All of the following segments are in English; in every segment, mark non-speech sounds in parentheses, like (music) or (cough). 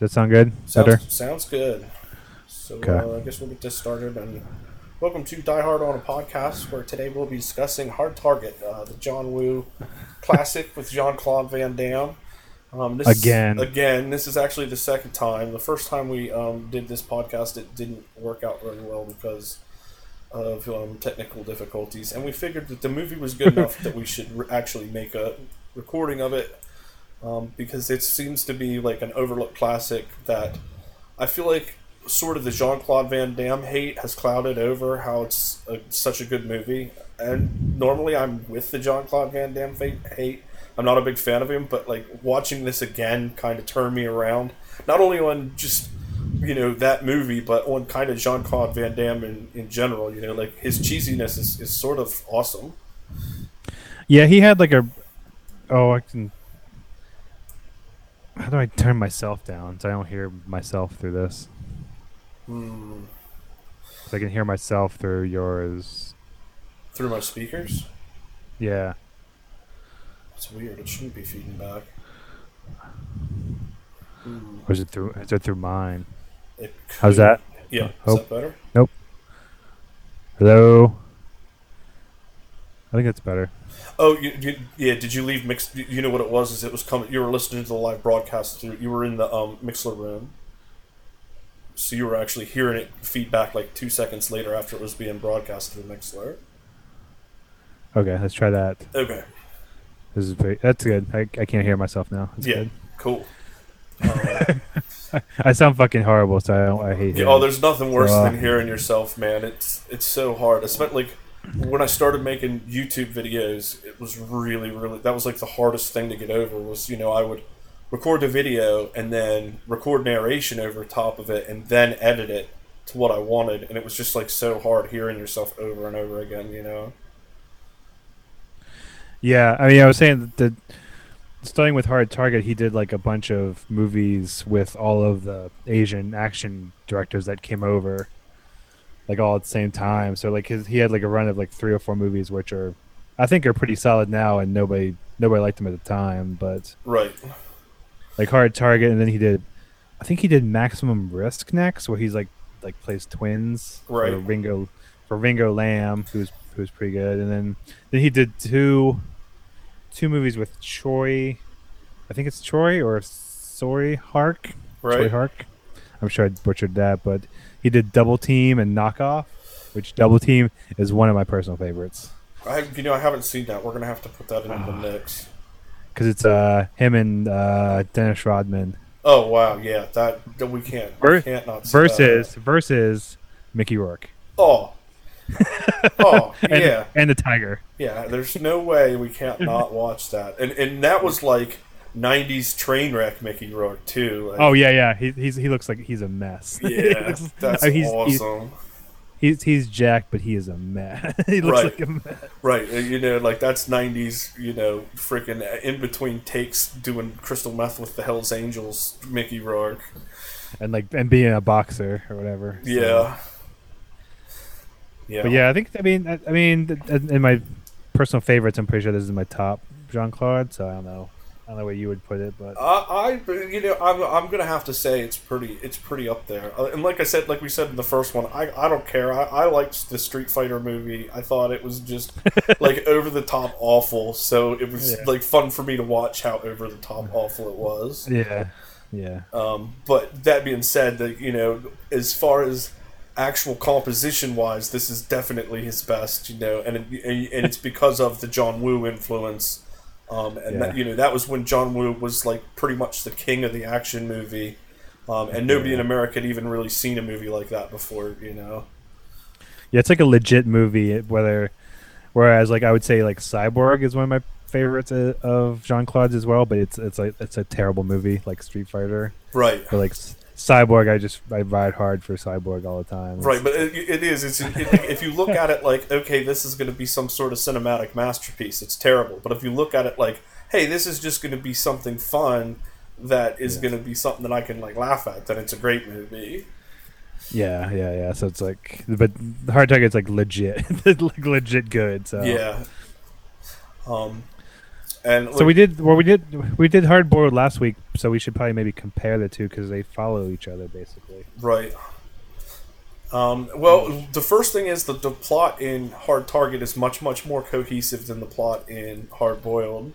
that sound good? Better. Sounds, sounds good. So Okay. uh, I guess we'll get this started. And welcome to Die Hard on a podcast, where today we'll be discussing Hard Target, uh, the John Woo classic (laughs) with Jean Claude Van Damme. Um, this Again. again. This is actually the second time. The first time we um, did this podcast, it didn't work out very well because of um, technical difficulties, and we figured that the movie was good (laughs) enough that we should re- actually make a recording of it um, because it seems to be like an overlooked classic that I feel like sort of the Jean Claude Van Damme hate has clouded over how it's a, such a good movie. And normally I'm with the Jean Claude Van Damme hate. I'm not a big fan of him, but like watching this again kind of turned me around. Not only on just you know that movie, but on kind of Jean Claude Van Damme in, in general. You know, like his cheesiness is, is sort of awesome. Yeah, he had like a. Oh, I can. How do I turn myself down so I don't hear myself through this? Hmm. So I can hear myself through yours. Through my speakers, Yeah. it's weird. It shouldn't be feeding back. Hmm. Or is it through? Is it through mine? It How's that? Yeah, is Oh. that better? Nope. Hello. I think that's better. Oh, you, you, yeah. Did you leave mix? You know what it was? Is it was coming? You were listening to the live broadcast. Through, you were in the um, Mixlr room, so you were actually hearing it feedback like two seconds later after it was being broadcast through Mixlr. Okay, let's try that. Okay, This is very, that's good. I, I can't hear myself now. That's Yeah. good. cool. (laughs) Uh, I sound fucking horrible, so I don't, I hate yeah, oh, there's nothing worse Uh, than hearing yourself, man. It's it's so hard. Especially like when I started making YouTube videos, it was really, really that was like the hardest thing to get over. Was you know I would record the video and then record narration over top of it and then edit it to what I wanted, and it was just like so hard hearing yourself over and over again. You know. Yeah, I mean, I was saying that starting with Hard Target, he did like a bunch of movies with all of the Asian action directors that came over, like all at the same time. So like his, he had like a run of like three or four movies, which are, I think, are pretty solid now, and nobody nobody liked them at the time. But Right. like Hard Target, and then he did, I think he did Maximum Risk next, where he's like like plays twins right. for Ringo for Ringo Lam, who's who's pretty good, and then then he did two two movies with Troy, I think it's Troy or Sorry Hark, Troy Hark. I'm sure I butchered that, but he did Double Team and Knockoff, which Double Team is one of my personal favorites I you know I haven't seen that. We're gonna have to put that into the mix. because it's uh him and uh, Dennis Rodman Oh wow, yeah. That, that we can't we can't not see versus versus Mickey Rourke. Oh. oh (laughs) and, yeah. and the Tiger. Yeah, there's no way we can't not watch that. And and that was like '90s train wreck Mickey Rourke too. Like, Oh yeah, yeah. He he's, he looks like he's a mess. (laughs) Yeah, looks- that's I mean, he's, he's awesome. he's he's jacked, but he is a mess. (laughs) he looks Right. like a mess. right, uh, you know, like that's '90s. You know, freaking in between takes doing crystal meth with the Hell's Angels, Mickey Rourke. and like and being a boxer or whatever. so- Yeah. Yeah. But yeah, I think I mean I, I mean in in my personal favorites, I'm pretty sure this is my top Jean Claude. So I don't know. I don't know where you would put it, but I, I, you know, I'm, I'm gonna have to say it's pretty, it's pretty up there. Uh, And like I said, like we said in the first one, I, I don't care. I, I liked the Street Fighter movie. I thought it was just (laughs) like over the top awful. So it was Yeah. like fun for me to watch how over the top awful it was. yeah, yeah, Um, but that being said, that you know, as far as actual composition wise, this is definitely his best. You know, and it, and it's because of the John Woo influence. Um, and that, you know that was when John Woo was like pretty much the king of the action movie, um, and nobody in America had even really seen a movie like that before. You know, yeah. It's like a legit movie. Whether, whereas like I would say like Cyborg is one of my favorites uh, of Jean Claude's as well, but it's it's like it's a terrible movie like Street Fighter. right? But like Cyborg, I just I ride hard for Cyborg all the time. Right, but it, it is. It's it, if you look at it like, okay, this is going to be some sort of cinematic masterpiece. It's terrible, but if you look at it like, hey, this is just going to be something fun that is Yeah. going to be something that I can like laugh at, then it's a great movie. Yeah, yeah, yeah. So it's like, but the hard target's like legit, (laughs) like legit good. So Yeah. Um, And So we did. Well, we did. We did hard boiled last week, so we should probably maybe compare the two because they follow each other basically. Right. Um, well, the first thing is that the plot in Hard Target is much, much more cohesive than the plot in Hard Boiled.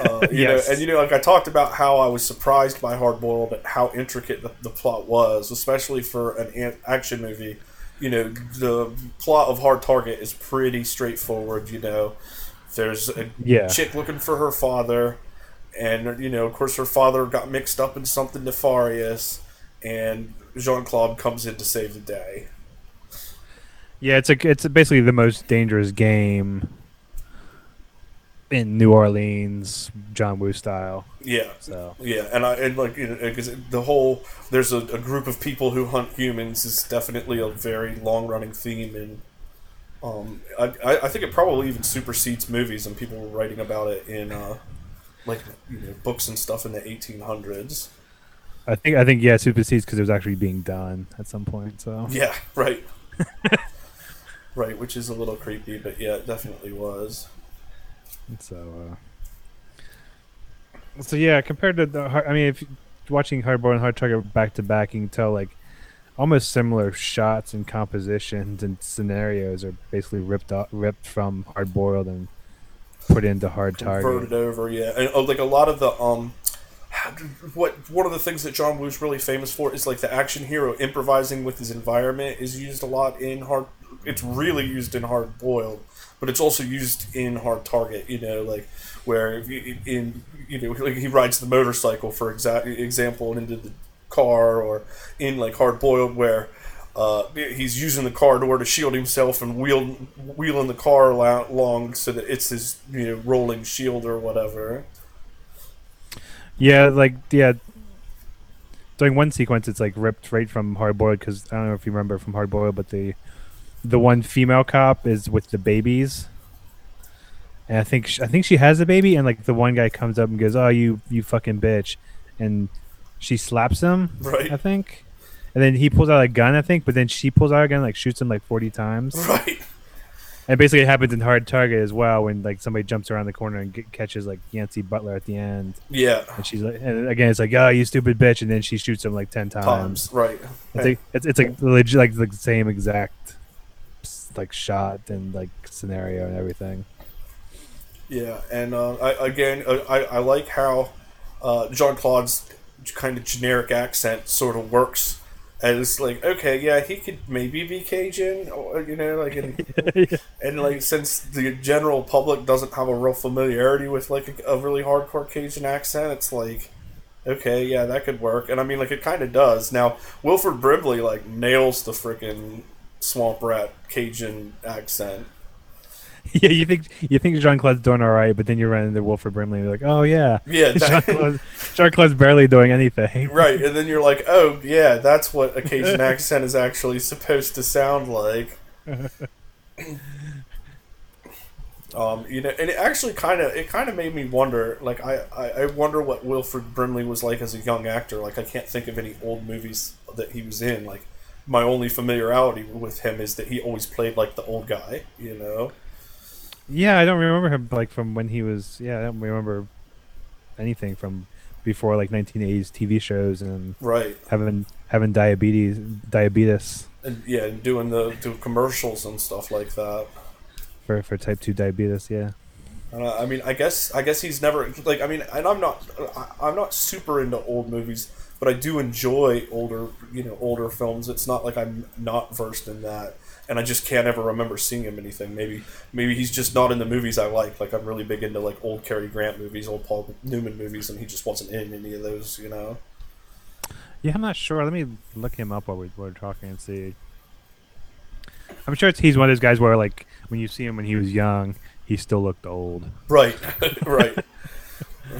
Uh, (laughs) you Yes. know, and you know, like I talked about how I was surprised by Hard Boiled at how intricate the, the plot was, especially for an an action movie. You know, the plot of Hard Target is pretty straightforward. You know, there's a Yeah. chick looking for her father, and you know, of course, her father got mixed up in something nefarious, and Jean Claude comes in to save the day. Yeah, it's a. It's basically the most dangerous game in New Orleans, John Woo style. Yeah, So yeah, and I and like because the whole there's a, a group of people who hunt humans is definitely a very long running theme, and um, I I think it probably even supersedes movies, and people were writing about it in uh, like you know books and stuff in the 1800s. I think I think yeah, supersedes because it was actually being done at some point. So Yeah, right. (laughs) right, which is a little creepy, but yeah, it definitely was. So, uh, so yeah, compared to the, I mean, if watching Hardboiled and Hard Target back to back, you can tell like almost similar shots and compositions and scenarios are basically ripped off, ripped from Hardboiled and put into Hard Target. converted over. Yeah, and oh, like a lot of the um, what one of the things that John Woo's really famous for is like the action hero improvising with his environment is used a lot in hard. It's really used in Hard Boiled, but it's also used in Hard Target. You know, like where in- you know like he rides the motorcycle for exa- example and into the car, or in like Hard Boiled where. Uh, he's using the car door to shield himself and wheel, wheeling the car along, so that it's his you know rolling shield or whatever. Yeah, like yeah. During one sequence, it's like ripped right from Hard Boiled because I don't know if you remember from Hard Boiled, but the the one female cop is with the babies, and I think sh- I think she has a baby, and like the one guy comes up and goes, "Oh, you you fucking bitch," and she slaps him. Right. I think, and then he pulls out a gun. I think, but then she pulls out a gun, like shoots him like forty times. Right. And basically, it happens in Hard Target as well when like somebody jumps around the corner and get, catches like Yancey Butler at the end. Yeah. And she's like, and again, it's like, oh, you stupid bitch, and then she shoots him like ten times. Times. Right. It's like it's, it's like legit, like the same exact like shot and like scenario and everything. Yeah, and uh, I, again, I, I like how uh, Jean Claude's kind of generic accent sort of works as like, okay, yeah, he could maybe be Cajun, or you know, like, and, (laughs) and like since the general public doesn't have a real familiarity with like a, a really hardcore Cajun accent, it's like, okay, yeah, that could work, and I mean, like, it kind of does. Now, Wilford Brimley like nails the freaking swamp rat Cajun accent. (laughs) yeah, you think you think Jean Claude's doing all right, but then you run into Wilford Brimley, and you're like, oh yeah, Yeah, (laughs) Jean Claude's barely doing anything. (laughs) Right, and then you're like, oh yeah, that's what a Cajun accent is actually supposed to sound like. um, you know, and it actually kind of it kind of made me wonder. Like, I, I I wonder what Wilford Brimley was like as a young actor. Like, I can't think of any old movies that he was in. Like, my only familiarity with him is that he always played like the old guy. You know. Yeah, I don't remember him like from when he was. Yeah, I don't remember anything from before like 1980s TV shows and Right. having having diabetes diabetes And yeah, doing the do commercials and stuff like that. for for type two diabetes. Yeah. Uh, I mean, I guess I guess he's never like I mean, and I'm not I'm not super into old movies, but I do enjoy older you know older films. It's not like I'm not versed in that, and I just can't ever remember seeing him anything. Maybe maybe he's just not in the movies I like. Like I'm really big into like old Cary Grant movies, old Paul Newman movies, and he just wasn't in any of those. You know. Yeah, I'm not sure. Let me look him up while we're, while we're talking and see. I'm sure it's, he's one of those guys where, like, when you see him when he was young, he still looked old. Right, (laughs) right,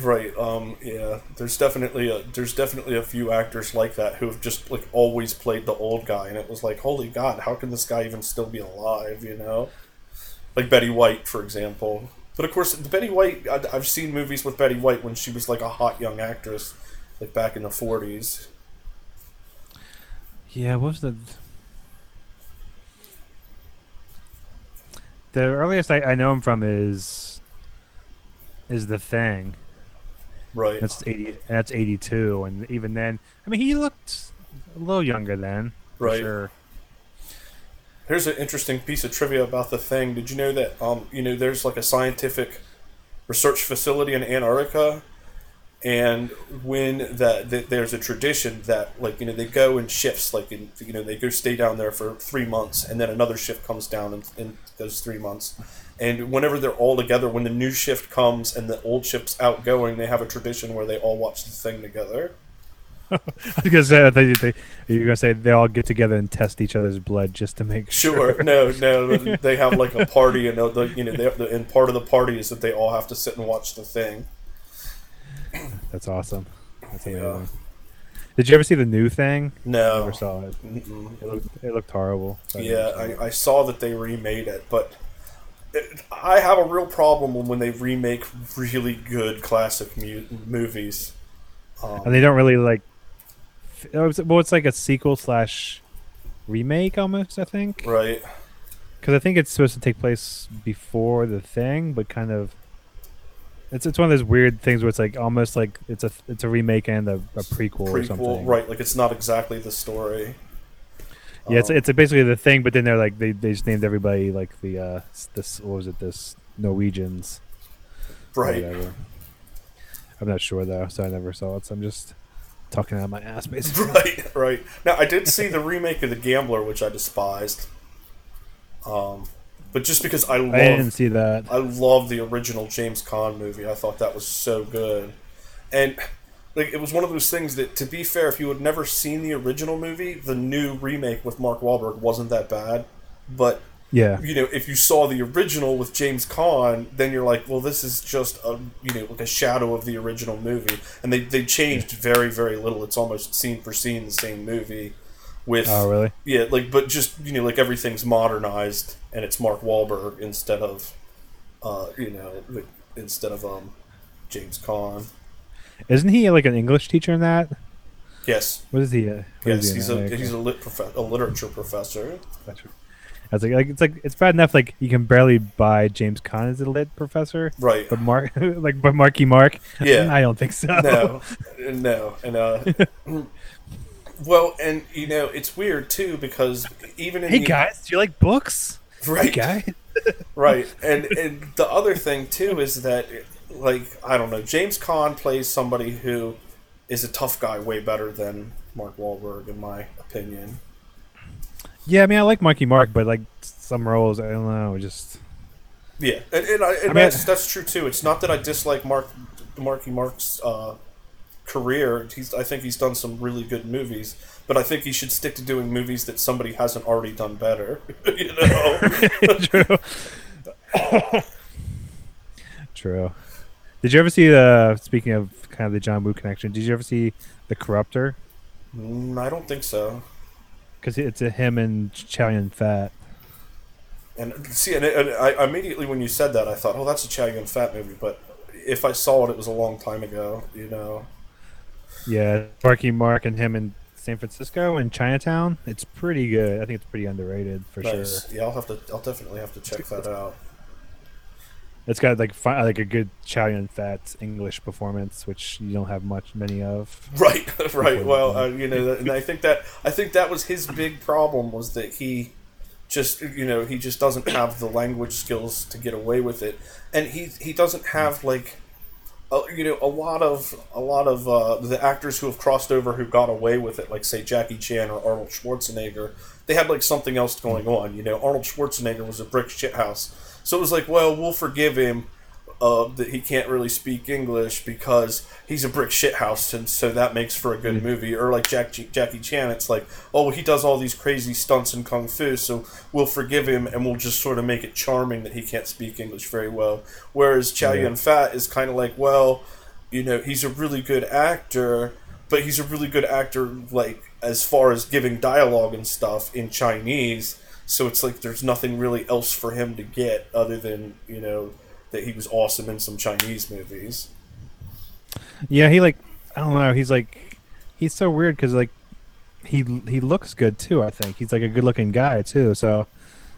right. Um, yeah, there's definitely a there's definitely a few actors like that who have just like always played the old guy, and it was like, holy god, how can this guy even still be alive? You know, like Betty White, for example. But of course, Betty White, I- I've seen movies with Betty White when she was like a hot young actress, like back in the '40s. Yeah, what was the. The earliest I, I know him from is is the thing. Right. That's eighty. That's eighty-two, and even then, I mean, he looked a little younger then. For Right. Sure. Here's an interesting piece of trivia about the thing. Did you know that um, you know there's like a scientific research facility in Antarctica, and when that, that there's a tradition that like you know they go in shifts, like in you know they go stay down there for three months, and then another shift comes down in, in those three months, and whenever they're all together, when the new shift comes and the old shift's outgoing, they have a tradition where they all watch the thing together. I was gonna say, I thought you they, you were gonna say they all get together and test each other's blood just to make sure. Sure. No, no. (laughs) They have like a party, and the, the- you know, they, the, and part of the party is that they all have to sit and watch the thing. That's awesome. That's Yeah. Did you ever see the new thing? No. I Never saw it. It looked, it looked horrible. so I never Yeah. I, I saw that they remade it, but I have a real problem when they remake really good classic mu- movies. Um, and they don't really like. oh, Well, it's like a sequel slash remake almost. I think right. because I think it's supposed to take place before the thing, but kind of. It's it's one of those weird things where it's like almost like it's a it's a remake and a, a prequel, or Prequel, something. right? Like it's not exactly the story. Yeah, it's Um, it's basically the thing, but then they're like they, they just named everybody like the uh this what was it this Norwegians right. I'm not sure though, so I never saw it. So I'm just talking out of my ass (laughs) basically. Right, right. Now I did see the remake of The Gambler, which I despised. Um, but just because I love I didn't see that. I love the original James Caan movie. I thought that was so good. And like it was one of those things that to be fair, if you had never seen the original movie, the new remake with Mark Wahlberg wasn't that bad. But Yeah, you know, if you saw the original with James Caan, then you're like, well, this is just a you know like a shadow of the original movie, and they they changed very very little. It's almost scene for scene the same movie. With Oh really? yeah, like but just you know like everything's modernized and it's Mark Wahlberg instead of, uh, you know, instead of um, James Caan. Isn't he like an English teacher in that? Yes, What is he? Uh, what is yes, he he's a Okay. he's a lit prof- a literature professor. I was like, like it's like it's bad enough like you can barely buy James Caan as a lit professor, Right. but Mark (laughs) like but Marky Mark, Yeah. I don't think so. no, (laughs) no, and uh, well, and you know it's weird too because even in Hey the, guys, do you like books? Hey right, guy. (laughs) right, and and the other thing too is that like I don't know, James Caan plays somebody who is a tough guy way better than Mark Wahlberg in my opinion. Yeah, I mean I like Marky Mark, but like some roles, I don't know, just Yeah, and, and, I, and mean- that's that's true too. It's not that I dislike Mark Marky Mark's uh, career. He's I think he's done some really good movies, but I think he should stick to doing movies that somebody hasn't already done better. (laughs) you know? (laughs) true. (laughs) True. Did you ever see the? Speaking of kind of the John Woo connection, did you ever see the Corruptor? Mm, I don't think so. Because it's a him and Chow Yun Fat. And see, and, and I immediately when you said that, I thought, oh, that's a Chow Yun Fat movie. But if I saw it, it was a long time ago. You know. Yeah, Marky Mark and him in San Francisco and Chinatown. It's pretty good. I think it's pretty underrated for Nice. sure. Yeah, I'll have to. I'll definitely have to check that out. It's got like fi- like a good Chow Yun Fat English performance, which you don't have much many of. (laughs) Right, (laughs) right. Well, uh, you know, and I think that I think that was his big problem was that he just you know he just doesn't have the language skills to get away with it, and he he doesn't have like. Uh, you know, a lot of a lot of uh, the actors who have crossed over who got away with it, like say Jackie Chan or Arnold Schwarzenegger, they had like something else going on. You know, Arnold Schwarzenegger was a brick shithouse, so it was like, well, we'll forgive him uh, that he can't really speak English because he's a brick shithouse, and so that makes for a good movie. Or like Jack, Jackie Chan, it's like, oh, he does all these crazy stunts in kung fu, so we'll forgive him and we'll just sort of make it charming that he can't speak English very well. Whereas Chow Yeah. Yun Fat is kind of like, well, you know, he's a really good actor, but he's a really good actor, like as far as giving dialogue and stuff in Chinese. So it's like there's nothing really else for him to get other than you know that he was awesome in some Chinese movies. Yeah, he like I don't know. He's like he's so weird because like he he looks good too. I think he's like a good looking guy too. So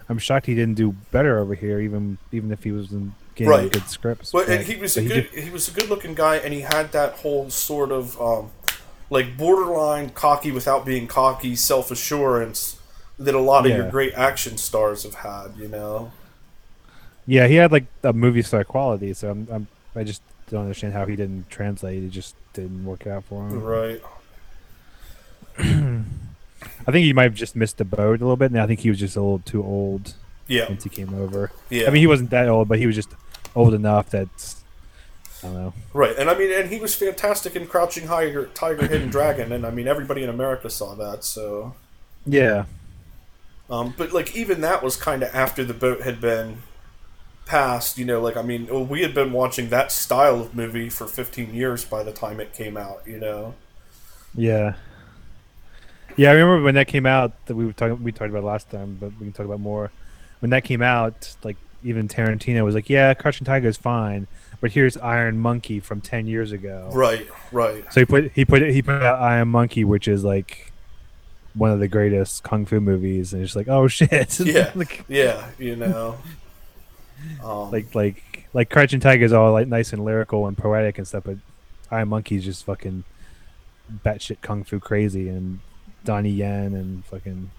I'm shocked he didn't do better over here, even even if he was in getting Right. good scripts. Well, and But- he was but a he good did- he was a good looking guy, and he had that whole sort of um, like borderline cocky without being cocky self assurance that a lot of your great action stars have had. You know, yeah, he had like a movie star quality. So I'm, I'm I just don't understand how he didn't translate. It just didn't work out for him. right? (clears throat) I think he might have just missed the boat a little bit, and I think he was just a little too old Yeah, once he came over. yeah. I mean, he wasn't that old, but he was just old enough that I know. Right, and I mean, and he was fantastic in Crouching Tiger, Tiger, Hidden (clears throat) Dragon, and I mean, everybody in America saw that. So, Yeah, um, but like even that was kind of after the boat had been passed. You know, like I mean, we had been watching that style of movie for 15 years by the time it came out. You know, yeah, yeah. I remember when that came out that we were talking. We talked about last time, but we can talk about more. When that came out, like even Tarantino was like, "Yeah, Crouching Tiger is fine, but here's Iron Monkey from ten years ago." right, right, So he put he put he put out Iron Monkey, which is like one of the greatest kung fu movies, and it's like, oh (laughs) shit, Yeah. like yeah, you know, um, like like like Crouching Tiger is all like nice and lyrical and poetic and stuff, but Iron Monkey's just fucking batshit kung fu crazy, and Donnie Yen and fucking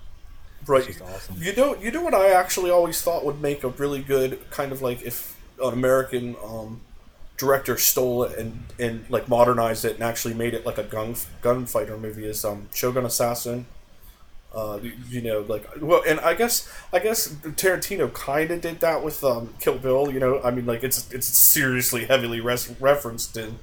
right. awesome. You know, you know what I actually always thought would make a really good kind of like if an American um, director stole it and and like modernized it and actually made it like a gun gunfighter movie is um, Shogun Assassin. Uh, you, know, like well, and I guess I guess Tarantino kind of did that with um, Kill Bill. You know, I mean, like it's it's seriously heavily res- referenced in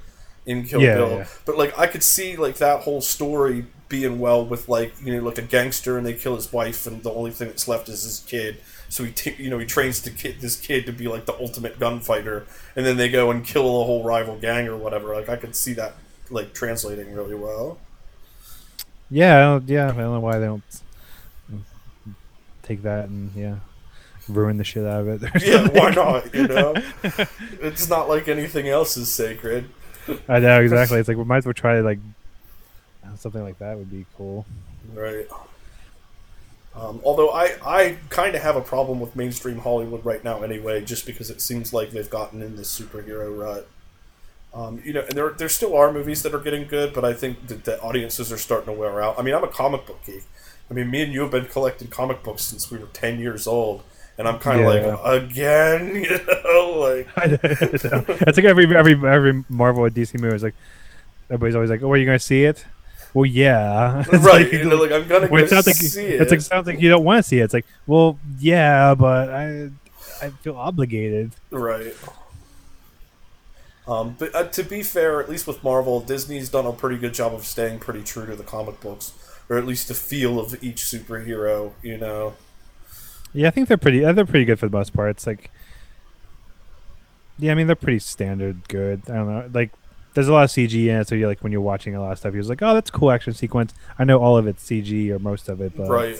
in Kill Yeah, Bill. yeah. But like I could see like that whole story being well with like you know like a gangster and they kill his wife and the only thing that's left is his kid. So he t- you know he trains to kid this kid to be like the ultimate gunfighter, and then they go and kill a whole rival gang or whatever. Like I could see that like translating really well. Yeah, yeah. I don't know why they don't take that and yeah, ruin the shit out of it. (laughs) Yeah, why not? You (laughs) know, it's not like anything else is sacred. I know exactly. It's like we might as well try like something like that would be cool. Right. Um, although I, I kind of have a problem with mainstream Hollywood right now anyway, just because it seems like they've gotten in this superhero rut. Um, you know, and there, there still are movies that are getting good, but I think that the audiences are starting to wear out. I mean, I'm a comic book geek. I mean, me and you have been collecting comic books since we were 10 years old, and I'm kind of Yeah. like, again, (laughs) you know, like. (laughs) It's like every every every Marvel or DC movie is like everybody's always like, "Oh, are you going to see it?" Well, yeah. (laughs) It's right, like- you know, like, I'm gonna Well, go sounds like see it's it. like sounds like you don't want to see it. It's like, well, yeah, but I I feel obligated. Right. Um, but uh, to be fair, at least with Marvel, Disney's done a pretty good job of staying pretty true to the comic books, or at least the feel of each superhero. You know. Yeah, I think they're pretty. uh, They're pretty good for the most part. It's like, yeah, I mean they're pretty standard good. I don't know, like there's a lot of CG in it, so you're like when you're watching a lot of stuff, you're just like, oh, that's a cool action sequence. I know all of it's CG or most of it, but Right.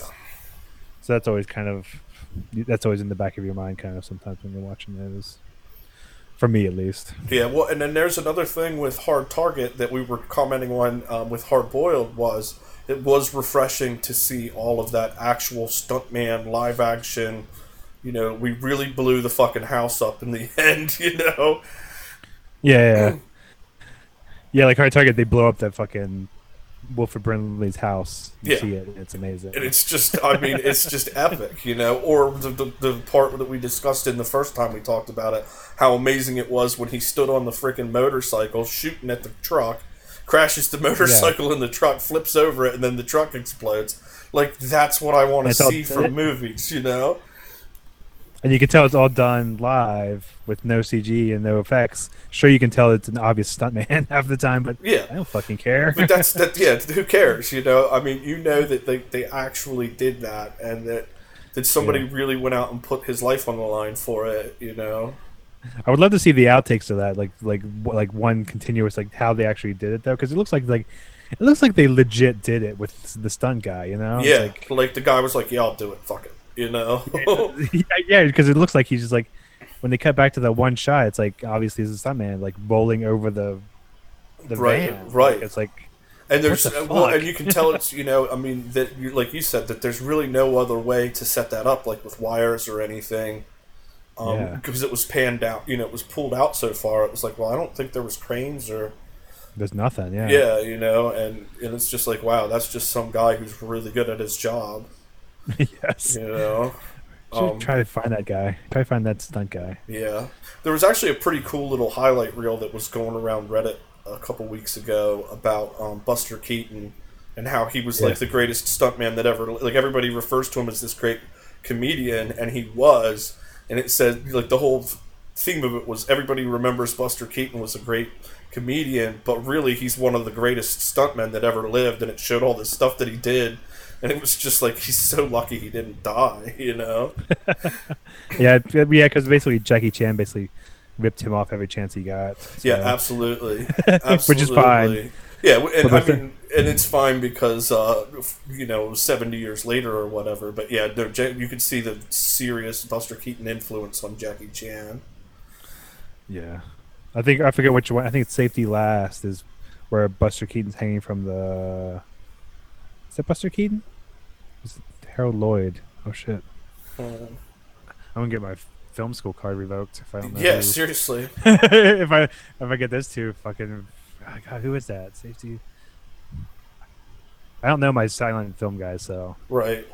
So that's always kind of that's always in the back of your mind, kind of sometimes when you're watching it. Is for me at least. Yeah. Well, and then there's another thing with Hard Target that we were commenting on um, with Hard Boiled was it was refreshing to see all of that actual stuntman live action. You know, we really blew the fucking house up in the (laughs) end. You know. Yeah, yeah, yeah. yeah like Hard Target, they blow up that fucking Wilford Brimley's house. You Yeah. see it, it's amazing. And it's just, I mean, it's just (laughs) epic, you know. Or the, the, the part that we discussed in the first time we talked about it, how amazing it was when he stood on the freaking motorcycle shooting at the truck, crashes the motorcycle in the truck, flips over it, and then the truck explodes. Like, that's what I want to all- see from movies, you know? And you can tell it's all done live with no CG and no effects. Sure, you can tell it's an obvious stuntman (laughs) half the time, but Yeah. I don't fucking care. But that's that. (laughs) Yeah, who cares? You know, I mean, you know that they, they actually did that, and that that somebody Yeah. really went out and put his life on the line for it. You know, I would love to see the outtakes of that, like like like one continuous, like how they actually did it though, because it looks like like it looks like they legit did it with the stunt guy. You know? Yeah, like- like, the guy was like, "Yeah, I'll do it. Fuck it." You know. (laughs) yeah, yeah, because it looks like he's just like when they cut back to that one shot, it's like obviously it's a stuntman like bowling over the the Right, van. right. Like, it's like And there's the well, and you can tell it's you know I mean that you like you said that there's really no other way to set that up like with wires or anything, um, Yeah. because it was panned out. You know, it was pulled out so far. It was like, well, I don't think there was cranes or There's nothing. Yeah. yeah, you know, and and it's just like wow, that's just some guy who's really good at his job. (laughs) yes. You know. Um, try to find that guy. Try to find that stunt guy. Yeah, there was actually a pretty cool little highlight reel that was going around Reddit a couple weeks ago about um, Buster Keaton and how he was like the greatest stuntman that ever. Like everybody refers to him as this great comedian, and he was. And it said like the whole theme of it was everybody remembers Buster Keaton was a great comedian, but really he's one of the greatest stuntmen that ever lived, and it showed all this stuff that he did. (laughs) And it was just like he's so lucky he didn't die, you know. (laughs) Yeah, yeah, because basically Jackie Chan basically ripped him off every chance he got. Yeah, absolutely. absolutely. (laughs) Which is fine. Yeah, and I mean, and it's fine because uh, you know, seventy years later or whatever. But yeah, no, you could see the serious Buster Keaton influence on Jackie Chan. Yeah, I think I forget which one. I think it's Safety Last is where Buster Keaton's hanging from the. Is that Buster Keaton? Harold Lloyd? Oh shit! Um, I'm gonna get my film school card revoked if I don't know. yeah, who- seriously. (laughs) if I if I get this too, fucking. oh, God, who is that? Safety. I don't know my silent film guys, so Right.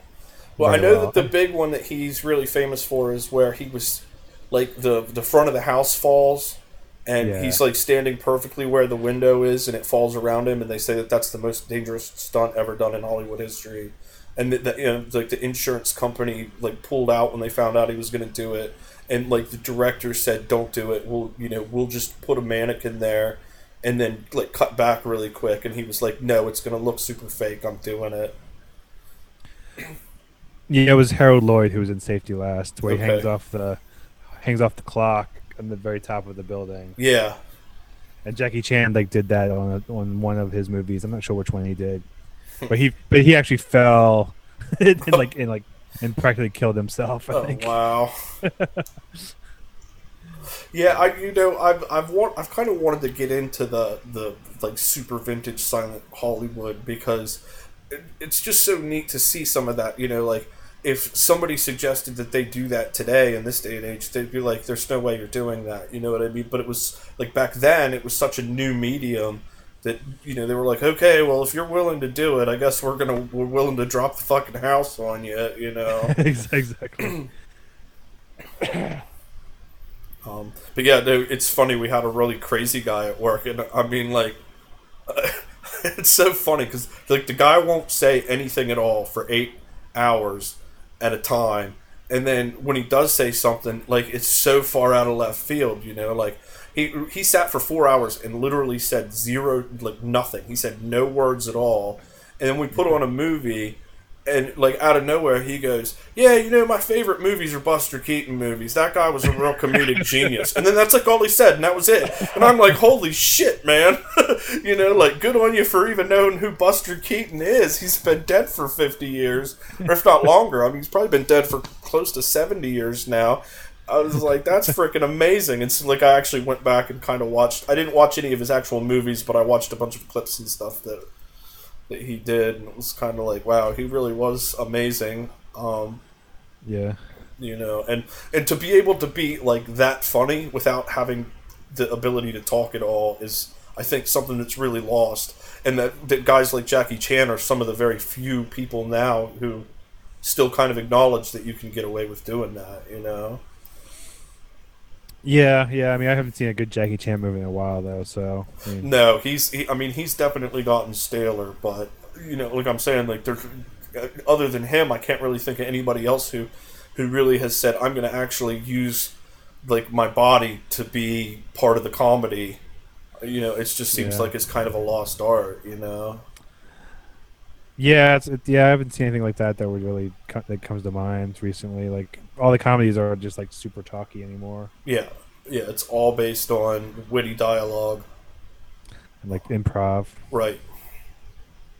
Well, I know well. that the big one that he's really famous for is where he was, like the the front of the house falls, and Yeah. he's like standing perfectly where the window is, and it falls around him, and they say that that's the most dangerous stunt ever done in Hollywood history, and that, you know like the insurance company like pulled out when they found out he was going to do it, and like the director said, "Don't do it. We'll you know we'll just put a mannequin there." And then like cut back really quick, and he was like, "No, it's gonna look super fake. I'm doing it." yeah, it was Harold Lloyd who was in Safety Last, where he hangs off the hangs off the clock on the very top of the building. Yeah, And Jackie Chan like did that on a, on one of his movies. I'm not sure which one he did, but he but he actually fell (laughs) and like and like and practically killed himself. I Oh think. wow. yeah, I you know I've I've want I've kind of wanted to get into the the like super vintage silent Hollywood because it, it's just so neat to see some of that. You know, like if somebody suggested that they do that today in this day and age, they'd be like, "There's no way you're doing that." You know what I mean? But it was like back then, it was such a new medium. That you know they were like, okay, well, if you're willing to do it, I guess we're gonna we're willing to drop the fucking house on you, you know. (laughs) exactly. (clears throat) Um, but yeah, no, it's funny. We had a really crazy guy at work, and I mean, like, (laughs) it's so funny because like the guy won't say anything at all for eight hours at a time, and then when he does say something, like it's so far out of left field, you know, like. He, he sat for four hours and literally said zero, like nothing. He said no words at all. And then we put mm-hmm. on a movie, and like out of nowhere he goes yeah you know my favorite movies are buster keaton movies. That guy was a real (laughs) comedic genius. And then that's like all he said and that was it. And i'm like holy shit man. (laughs) You know like good on you for even knowing who buster keaton is. He's been dead for 50 years or if not longer. I mean he's probably been dead for close to 70 years now. I was like, that's freaking amazing. And so, like, I actually went back and kind of watched. I didn't watch any of his actual movies, but I watched a bunch of clips and stuff that that he did, and it was kind of like, wow, he really was amazing. Um, Yeah. you know, and and to be able to be like that funny without having the ability to talk at all is, I think, something that's really lost. And that, that guys like Jackie Chan are some of the very few people now who still kind of acknowledge that you can get away with doing that. You know. Yeah, yeah. I mean, I haven't seen a good Jackie Chan movie in a while though, so I mean, No, he's. He, I mean, he's definitely gotten staler, but you know, like I'm saying, like there's uh, other than him, I can't really think of anybody else who, who really has said, I'm going to actually use like my body to be part of the comedy. You know, it just seems Yeah. like it's kind of a lost art. You know. Yeah, it's it, yeah. I haven't seen anything like that that would really co- that comes to mind recently. Like all the comedies are just like super talky anymore, Yeah, yeah. It's all based on witty dialogue. and like improv. Right.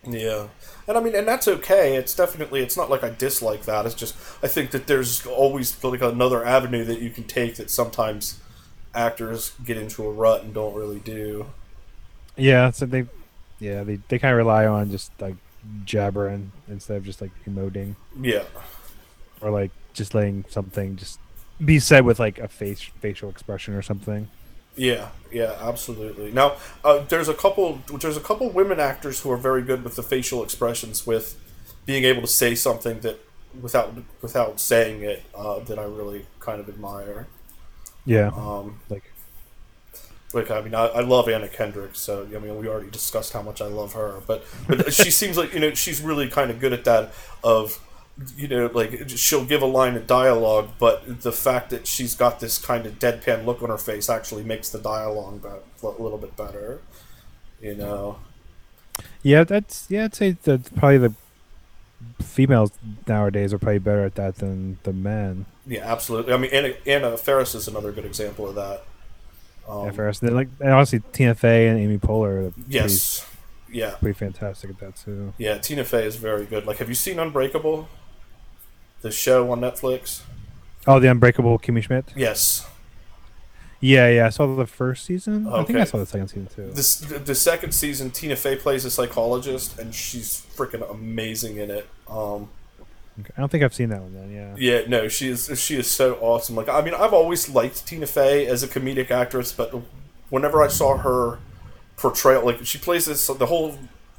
Yeah. And I mean, and that's okay. It's definitely, it's not like I dislike that. It's just, I think that there's always like another avenue that you can take that sometimes actors get into a rut and don't really do. Yeah, so they Yeah, they they kind of rely on just like jabbering instead of just like emoting Yeah. or like just letting something just be said with like a face facial expression or something. Yeah, yeah, absolutely. Now, uh, there's a couple. There's a couple women actors who are very good with the facial expressions, with being able to say something that without without saying it uh, that I really kind of admire. Yeah, Um, like like I mean, I, I love Anna Kendrick, so I mean, we already discussed how much I love her, but but (laughs) she seems like you know she's really kind of good at that. Of you know, like she'll give a line of dialogue, but the fact that she's got this kind of deadpan look on her face actually makes the dialogue a little bit better. You know, yeah, that's yeah. I'd say that probably the females nowadays are probably better at that than the men. yeah, absolutely. I mean, Anna, Anna Faris is another good example of that. Um, Faris. They're like and honestly, Tina Fey and Amy Poehler are pretty, yes, yeah, pretty fantastic at that too. yeah. Tina Fey is very good. Like, have you seen Unbreakable? The show on Netflix. Oh, the Unbreakable Kimmy Schmidt. Yes. Yeah, yeah. I saw the first season. I think I saw the second season too. This the second season, Tina Fey plays a psychologist, and she's freaking amazing in it. Um, Okay. I don't think I've seen that one then. Yeah. yeah, no, she is she is so awesome. Like, I mean, I've always liked Tina Fey as a comedic actress, but whenever I saw her portrayal, like she plays this, the whole,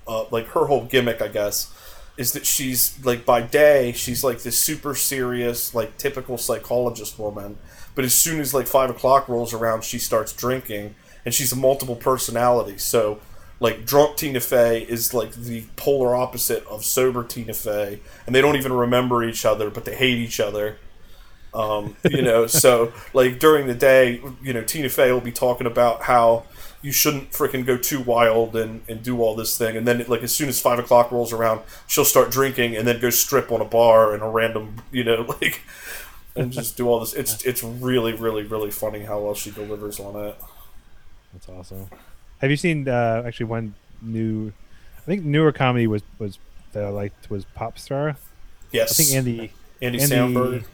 uh, like her whole gimmick, I guess, is that she's like by day she's like this super serious, like typical psychologist woman, but as soon as like five o'clock rolls around, she starts drinking, and she's a multiple personality. So, like drunk Tina Fey is like the polar opposite of sober Tina Fey, and they don't even remember each other, but they hate each other. Um, you know, (laughs) so like during the day, you know, Tina Fey will be talking about how you shouldn't freaking go too wild and, and do all this thing, and then like as soon as five o'clock rolls around, she'll start drinking and then go strip on a bar in a random, you know, (laughs) like and just do all this. It's it's really really really funny how well she delivers on it. That's awesome. Have you seen uh, actually one new? I think newer comedy was was that I liked was Pop Star. Yes, I think Andy Andy, Andy Samberg.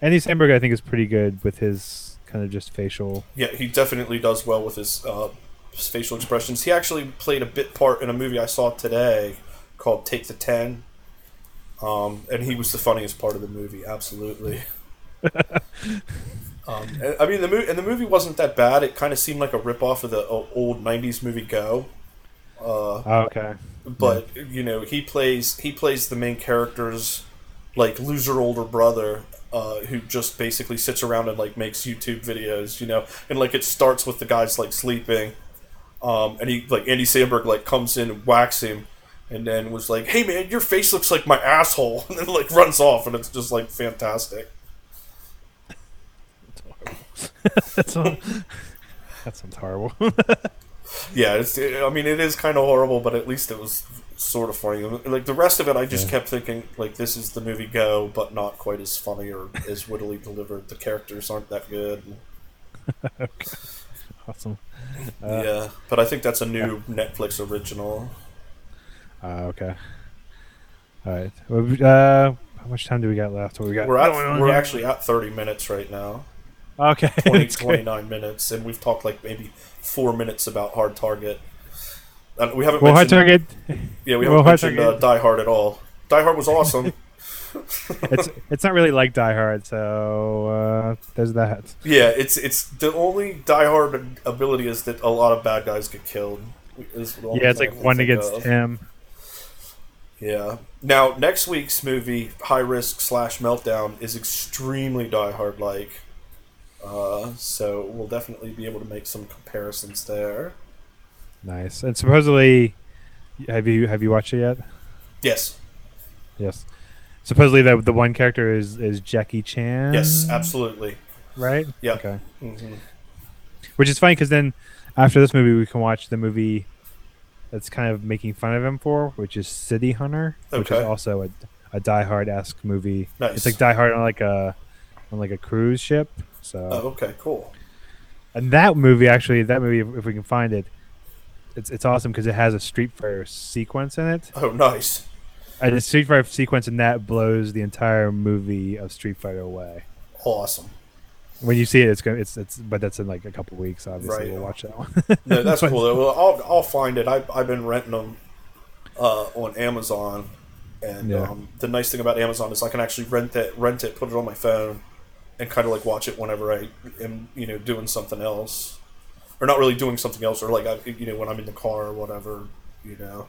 Andy Samberg I think is pretty good with his kind of just facial. Yeah, he definitely does well with his, uh, his facial expressions. He actually played a bit part in a movie I saw today called Take the Ten, um, and he was the funniest part of the movie. Absolutely. (laughs) um, and, I mean, the movie and the movie wasn't that bad. It kind of seemed like a ripoff of the old '90s movie Go. Uh, Oh, okay. but you know he plays he plays the main character's like loser older brother uh, who just basically sits around and like makes YouTube videos, you know, and like it starts with the guys like sleeping, um, and he like Andy Samberg like comes in and whacks him, and then was like, "Hey man, your face looks like my asshole," (laughs) and then like runs off, and it's just like fantastic. (laughs) That's all, that sounds horrible. (laughs) Yeah, it's I mean it is kind of horrible, but at least it was sort of funny. Like the rest of it, I just Yeah. kept thinking like this is the movie Go, but not quite as funny or as wittily delivered. The characters aren't that good. (laughs) okay. awesome. Uh, yeah, but I think that's a new Netflix original. Uh, okay. All right. Uh, how much time do we got left? What we got? We're at, we're actually at thirty minutes right now, okay. (laughs) 20, That's great. 29 minutes, and we've talked like maybe four minutes about Hard Target. And we haven't Well, Hard Target. yeah we well, haven't Hard mentioned uh, Die Hard at all. Die Hard was awesome. (laughs) (laughs) It's it's not really like Die Hard, so uh, there's that. Yeah, it's it's the only Die Hard ability is that a lot of bad guys get killed. Yeah, it's like one against of. him. Yeah. Now next week's movie, High Risk slash Meltdown, is extremely Die Hard like. Uh, so we'll definitely be able to make some comparisons there. Nice. And supposedly, have you have you watched it yet? Yes, Yes. Supposedly, the the one character is is Jackie Chan. yes, absolutely. Right. Yeah. Okay. hmm Which is funny because then after this movie, we can watch the movie that's kind of making fun of him for, which is City Hunter, which is also a a Die Hard esque movie. Nice. It's like Die Hard on like a on like a cruise ship. So Oh, okay, cool. and that movie actually, that movie, if, we can find it, it's it's awesome because it has a Street Fighter sequence in it, Oh, nice. and the Street Fighter sequence in that blows the entire movie of Street Fighter away. Awesome. When you see it, it's gonna it's it's but that's in like a couple weeks. Obviously, Right. we'll watch that one. (laughs) No, that's But- cool. Though. (laughs) Well, I'll I'll find it. I I've been renting them uh, on Amazon, and Yeah. um, the nice thing about Amazon is I can actually rent it, rent it, put it on my phone, and kind of like watch it whenever I am you know doing something else, or not really doing something else, or like I, you know when I'm in the car or whatever. You know.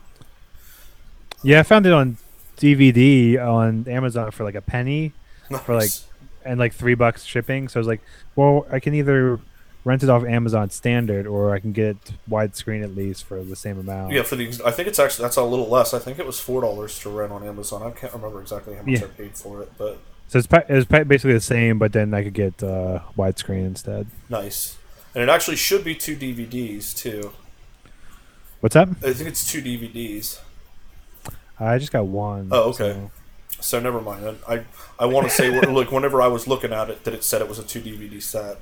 Yeah, I found it on DVD on Amazon for like a penny For, like, and like three bucks shipping. So I was like, well, I can either rent it off Amazon standard or I can get it widescreen at least for the same amount. Yeah, for the I think it's actually that's a little less. I think it was four dollars to rent on Amazon. I can't remember exactly how much Yeah. I paid for it, but So it's pa- it was pa- basically the same, but then I could get uh, widescreen instead. nice. And it actually should be two DVDs too. What's that? I think it's two DVDs. I just got one. Oh, okay. so- So never mind. I I, I want to say (laughs) look whenever I was looking at it that it said it was a two DVD set.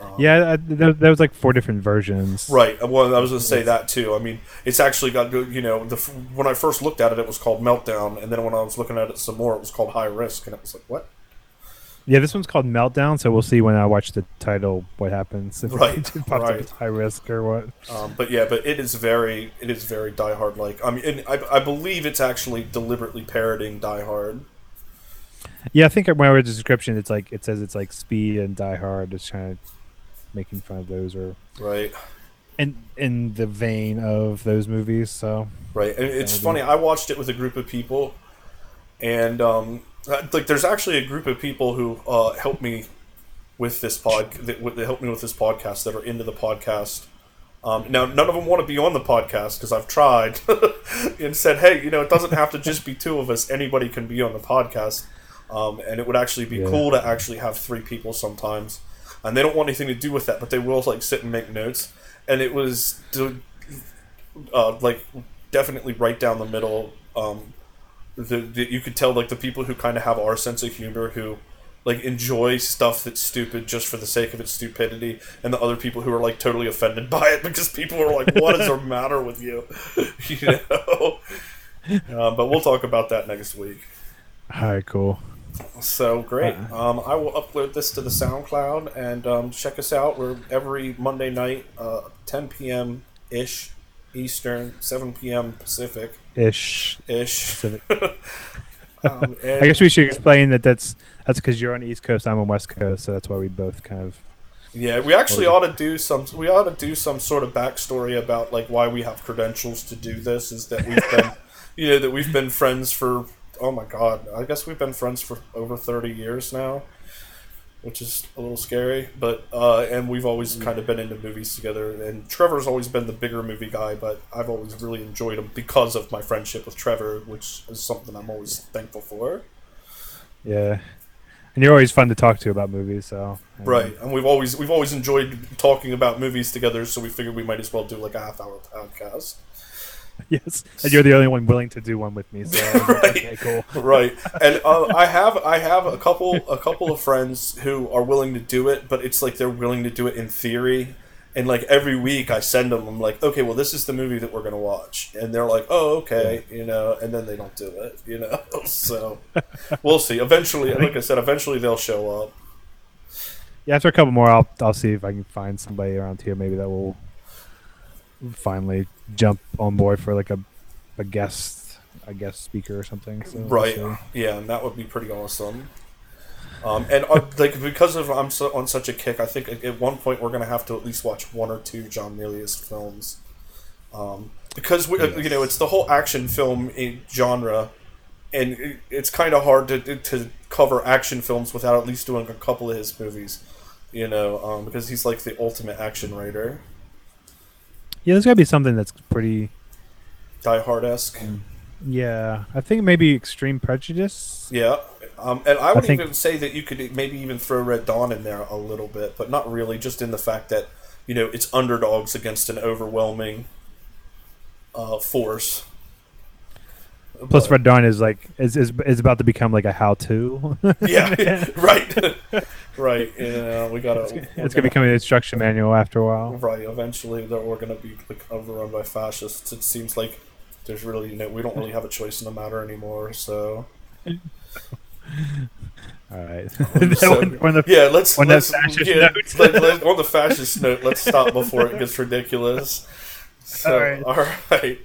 Um, Yeah, I, there, there was like four different versions. Right. Well, I was going to say that too. I mean, it's actually got you know the when I first looked at it, it was called Meltdown, and then when I was looking at it some more, it was called High Risk, and it was like what? Yeah, this one's called Meltdown, so we'll see when I watch the title what happens. (laughs) If Right, it pops up right. as high risk or what. Um, but yeah, but it is very it is very Die Hard like. I mean, I, I believe it's actually deliberately parodying Die Hard. Yeah, I think when I read the description, it's like it says it's like Speed and Die Hard. It's kind of making fun of those or Right. in in the vein of those movies. So Right, and it's Maybe. funny. I watched it with a group of people, and um, uh, like, there's actually a group of people who uh, helped me with this pod. That, that helped me with this podcast that are into the podcast. Um, now, none of them want to be on the podcast because I've tried (laughs) and said, "Hey, you know, it doesn't have to just be two of us. Anybody can be on the podcast." Um, and it would actually be Yeah. cool to actually have three people sometimes. And they don't want anything to do with that, but they will like sit and make notes. And it was to, uh, like definitely right down the middle. Um, the, the, you could tell like the people who kind of have our sense of humor who like enjoy stuff that's stupid just for the sake of its stupidity, and the other people who are like totally offended by it (laughs) because people are like, "What is the (laughs) matter with you?" (laughs) you know. Um, but we'll talk about that next week. all right, cool. So great. Uh-uh. Um, I will upload this to the SoundCloud and um, check us out. We're every Monday night, uh, 10 p.m. ish Eastern, 7 p.m. Pacific Ish. ish. Pacific. (laughs) Um, I guess we should explain that that's that's because you're on the East Coast, I'm on West Coast, so that's why we both kind of. yeah, we actually ought to do some. We ought to do some sort of backstory about like why we have credentials to do this. Is that we've been, (laughs) you know, that we've been friends for. Oh my God, I guess we've been friends for over 30 years now. which is a little scary. But uh, and we've always kind of been into movies together. And Trevor's always been the bigger movie guy, but I've always really enjoyed him because of my friendship with Trevor, which is something I'm always thankful for. Yeah. And you're always fun to talk to about movies, so. um, Right, and we've always we've always enjoyed talking about movies together, so we figured we might as well do like a half hour podcast. (laughs) Yes. And you're the only one willing to do one with me, so. Right. Okay, cool. (laughs) right and uh, i have i have a couple a couple of friends who are willing to do it but it's like they're willing to do it in theory and like every week i send them i'm like okay well this is the movie that we're going to watch and they're like oh okay you know and then they don't do it you know (laughs) so we'll see eventually like i said eventually they'll show up Yeah, after a couple more, I'll I'll see if I can find somebody around here maybe that will finally jump on board for like a a guest a guest speaker or something. So right see. yeah and that would be pretty awesome um, and uh, like because of I'm so, on such a kick, I think at one point we're gonna have to at least watch one or two John Milius films, um, because we, uh, you know it's the whole action film genre, and it, it's kind of hard to to cover action films without at least doing a couple of his movies, you know, um, because he's like the ultimate action writer, Yeah, there's gotta be something that's pretty. Die Hard esque. Yeah, I think maybe Extreme Prejudice. Yeah, um, and I would think- even say that you could maybe even throw Red Dawn in there a little bit, but not really. Just in the fact that you know it's underdogs against an overwhelming uh, force. Plus, Red Dawn is like is, is is about to become like a how-to. (laughs) yeah, (laughs) right, right. Yeah, we gotta. it's we're gonna become an instruction manual after a while. right. Eventually, they're we're gonna be like overrun by fascists. It seems like there's really no. We don't really have a choice in the matter anymore. So. (laughs) All right. So- On- on the- Yeah, let's On let's fascist yeah, note. let, let- on the fascist note. Let's stop before it gets ridiculous. So, All right. all right.